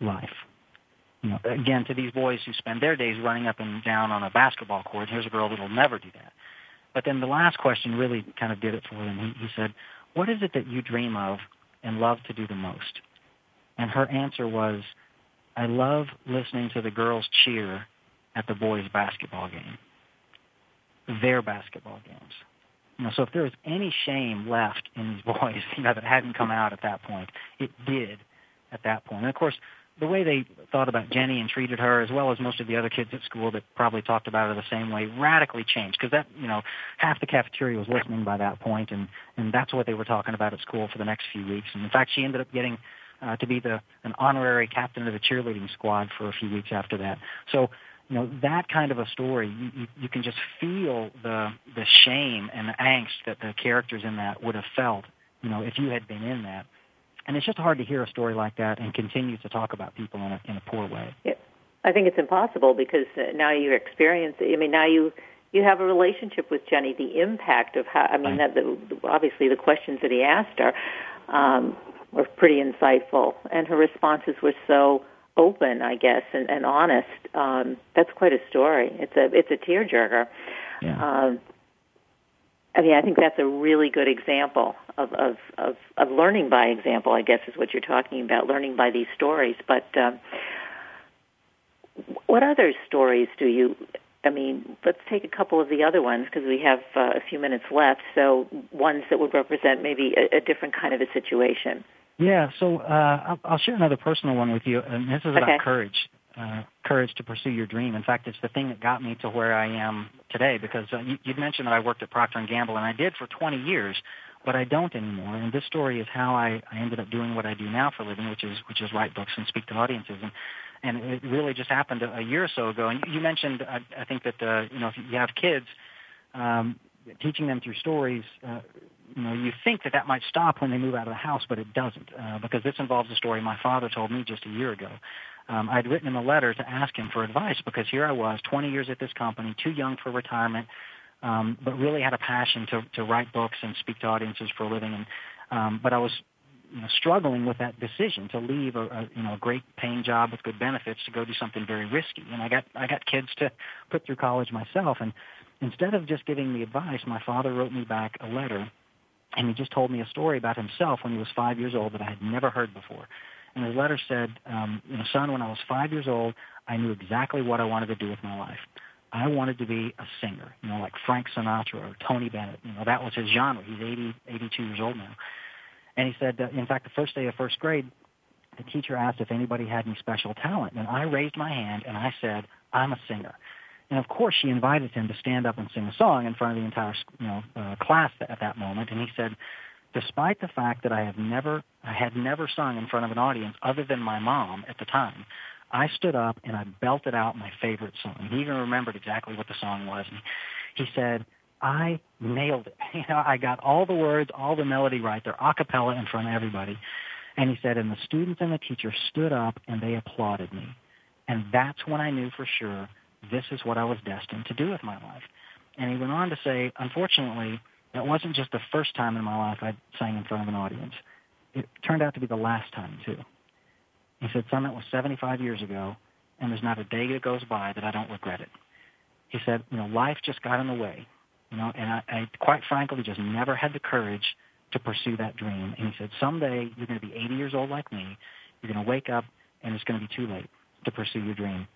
life." You know, again, to these boys who spend their days running up and down on a basketball court, here's a girl that'll never do that. But then the last question really kind of did it for him. He, he said, what is it that you dream of and love to do the most? And her answer was, I love listening to the girls cheer at the boys' basketball game, their basketball games. You know, so if there was any shame left in these boys, you know, that hadn't come out at that point, it did at that point. And of course, the way they thought about Jenny and treated her, as well as most of the other kids at school that probably talked about her the same way, radically changed. Because that, you know, half the cafeteria was listening by that point, and and that's what they were talking about at school for the next few weeks. And in fact, she ended up getting uh, to be the an honorary captain of the cheerleading squad for a few weeks after that. So. You know that kind of a story, you, you, you can just feel the the shame and the angst that the characters in that would have felt, you know, if you had been in that and it's just hard to hear a story like that and continue to talk about people in a, in a poor way. Yeah. I think it's impossible because uh, now you experience. I mean, now you you have a relationship with Jenny. The impact of how I mean that the, obviously the questions that he asked her um, were pretty insightful, and her responses were so open, I guess, and, and honest. Um, that's quite a story. It's a it's a tearjerker. Yeah. Um, I mean, I think that's a really good example of, of, of, of learning by example, I guess is what you're talking about, learning by these stories. But um, what other stories do you, I mean, let's take a couple of the other ones because we have uh, a few minutes left. So ones that would represent maybe a, a different kind of a situation. Yeah, so uh, I'll, I'll share another personal one with you, and this is about okay. courage uh, courage to pursue your dream. In fact, it's the thing that got me to where I am today. Because uh, you, you'd mentioned that I worked at Procter Gamble, and I did for 20 years, but I don't anymore. And this story is how I, I ended up doing what I do now for a living, which is which is write books and speak to audiences. And and it really just happened a, a year or so ago. And you, you mentioned, I, I think that uh, you know if you have kids, um, teaching them through stories. Uh, you know, you think that that might stop when they move out of the house, but it doesn't, uh, because this involves a story my father told me just a year ago um, I'd written him a letter to ask him for advice because here I was, 20 years at this company, too young for retirement, um, but really had a passion to, to write books and speak to audiences for a living. And um, but I was you know, struggling with that decision to leave a, a you know a great paying job with good benefits to go do something very risky. And I got I got kids to put through college myself. And instead of just giving me advice, my father wrote me back a letter, and he just told me a story about himself when he was five years old that I had never heard before. And his letter said, um, you know, son, when I was five years old, I knew exactly what I wanted to do with my life. I wanted to be a singer, you know, like Frank Sinatra or Tony Bennett. You know, that was his genre. He's 80, 82 years old now. And he said, uh, in fact, the first day of first grade, the teacher asked if anybody had any special talent. And I raised my hand and I said, I'm a singer. And of course, she invited him to stand up and sing a song in front of the entire, you know, uh, class at that moment. And he said, despite the fact that I have never, I had never sung in front of an audience other than my mom at the time, I stood up and I belted out my favorite song. He even remembered exactly what the song was. And he said, I nailed it. You know, I got all the words, all the melody right. They're a cappella in front of everybody. And he said, and the students and the teacher stood up and they applauded me. And that's when I knew for sure this is what I was destined to do with my life. And he went on to say, unfortunately, it wasn't just the first time in my life I sang in front of an audience. It turned out to be the last time, too. He said, son, that was 75 years ago, and there's not a day that goes by that I don't regret it. He said, you know, life just got in the way, you know, and I, I quite frankly just never had the courage to pursue that dream. And he said, someday you're going to be 80 years old like me. You're going to wake up, and it's going to be too late to pursue your dream.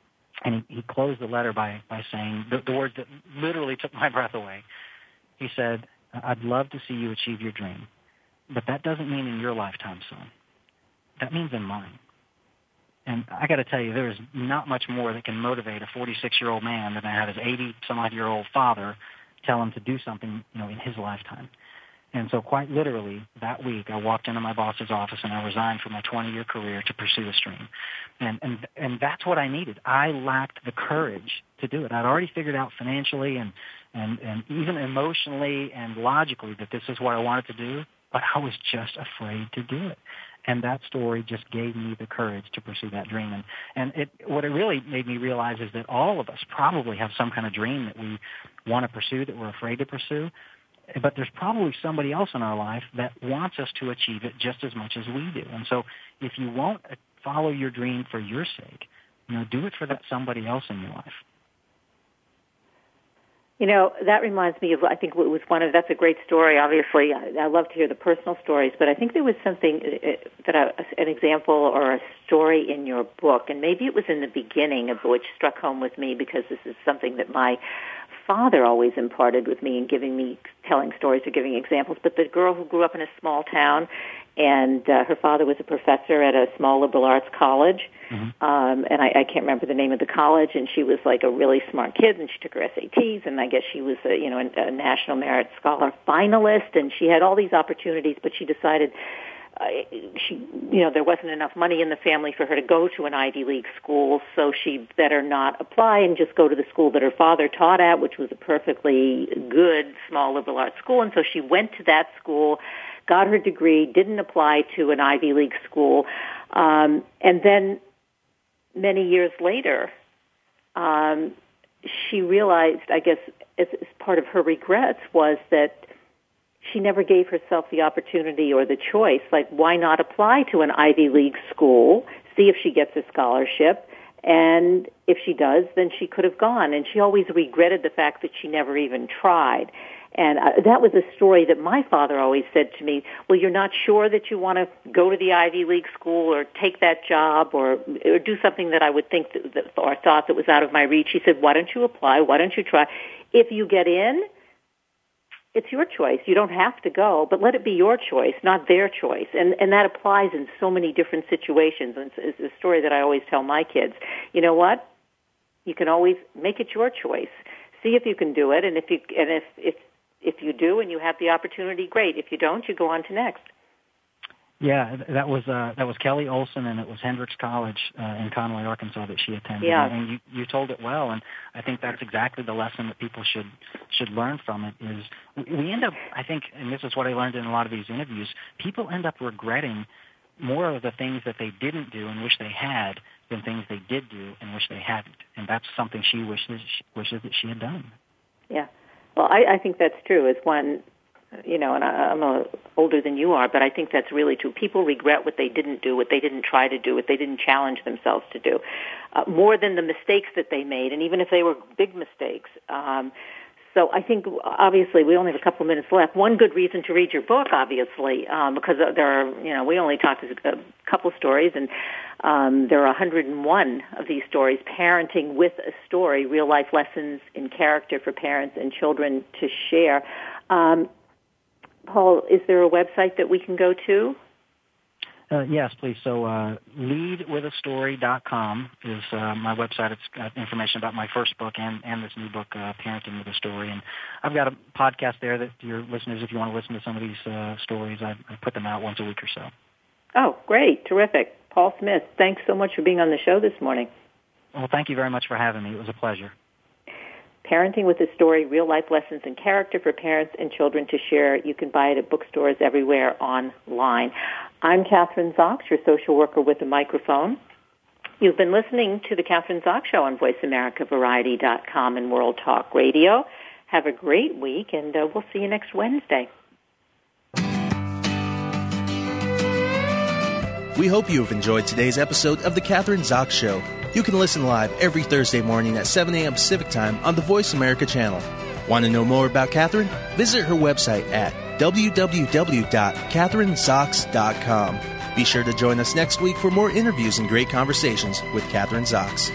And he, he closed the letter by, by saying the, the words that literally took my breath away. He said, I'd love to see you achieve your dream, but that doesn't mean in your lifetime, son. That means in mine. And I got to tell you, there is not much more that can motivate a 46 year old man than to have his 80 some odd year old father tell him to do something, you know, in his lifetime. And so quite literally that week I walked into my boss's office and I resigned from my 20 year career to pursue this dream. And, and, and that's what I needed. I lacked the courage to do it. I'd already figured out financially and, and, and even emotionally and logically that this is what I wanted to do, but I was just afraid to do it. And that story just gave me the courage to pursue that dream. And, and it, what it really made me realize is that all of us probably have some kind of dream that we want to pursue, that we're afraid to pursue but there's probably somebody else in our life that wants us to achieve it just as much as we do. And so if you won't follow your dream for your sake, you know, do it for that somebody else in your life. You know, that reminds me of, I think it was one of, that's a great story, obviously. I, I love to hear the personal stories, but I think there was something uh, uh, that, I, an example or a story in your book, and maybe it was in the beginning of which struck home with me because this is something that my father always imparted with me and giving me telling stories or giving examples. But the girl who grew up in a small town, and uh, her father was a professor at a small liberal arts college, mm-hmm. um, and I, I can't remember the name of the college. And she was like a really smart kid, and she took her SATs, and I guess she was a you know a, a national merit scholar finalist, and she had all these opportunities, but she decided she, you know, there wasn't enough money in the family for her to go to an Ivy League school, so she better not apply and just go to the school that her father taught at, which was a perfectly good small liberal arts school. And so she went to that school, got her degree, didn't apply to an Ivy League school, um, and then many years later, um, she realized, I guess, as, as part of her regrets was that she never gave herself the opportunity or the choice. Like, why not apply to an Ivy League school, see if she gets a scholarship, and if she does, then she could have gone. And she always regretted the fact that she never even tried. And uh, that was a story that my father always said to me, well, you're not sure that you want to go to the Ivy League school or take that job or, or do something that I would think that, that, or thought that was out of my reach. He said, why don't you apply? Why don't you try? If you get in, it's your choice. You don't have to go, but let it be your choice, not their choice. And and that applies in so many different situations. And it's, it's a story that I always tell my kids. You know what? You can always make it your choice. See if you can do it, and if you and if if if you do and you have the opportunity, great. If you don't, you go on to next. Yeah, that was uh, that was Kelly Olson, and it was Hendrix College uh, in Conway, Arkansas, that she attended. Yeah. and you you told it well, and I think that's exactly the lesson that people should should learn from it. Is we end up, I think, and this is what I learned in a lot of these interviews. People end up regretting more of the things that they didn't do and wish they had than things they did do and wish they hadn't, and that's something she wishes wishes that she had done. Yeah. Well, I, I think that's true. Is one you know, and I, I'm a, older than you are, but I think that's really true. People regret what they didn't do, what they didn't try to do, what they didn't challenge themselves to do, uh, more than the mistakes that they made, and even if they were big mistakes. Um, so I think obviously we only have a couple minutes left. One good reason to read your book, obviously, um, because there are you know we only talked a couple stories, and um, there are 101 of these stories. Parenting with a story, real life lessons in character for parents and children to share. Um, Paul, is there a website that we can go to? Uh, yes, please. So uh, leadwithastory.com is uh, my website. It's got information about my first book and, and this new book, uh, Parenting with a Story. And I've got a podcast there that your listeners, if you want to listen to some of these uh, stories, I, I put them out once a week or so. Oh, great. Terrific. Paul Smith, thanks so much for being on the show this morning. Well, thank you very much for having me. It was a pleasure. Parenting with a Story, Real Life Lessons and Character for Parents and Children to Share. You can buy it at bookstores everywhere online. I'm Kathryn Zox, your social worker with a microphone. You've been listening to the Kathryn Zox Show on VoiceAmericaVariety.com and World Talk Radio. Have a great week, and uh, we'll see you next Wednesday. We hope you have enjoyed today's episode of the Kathryn Zox Show. You can listen live every Thursday morning at 7 a.m. Pacific Time on the Voice America channel. Want to know more about Kathryn? Visit her website at www.kathrynzox.com. Be sure to join us next week for more interviews and great conversations with Kathryn Zox.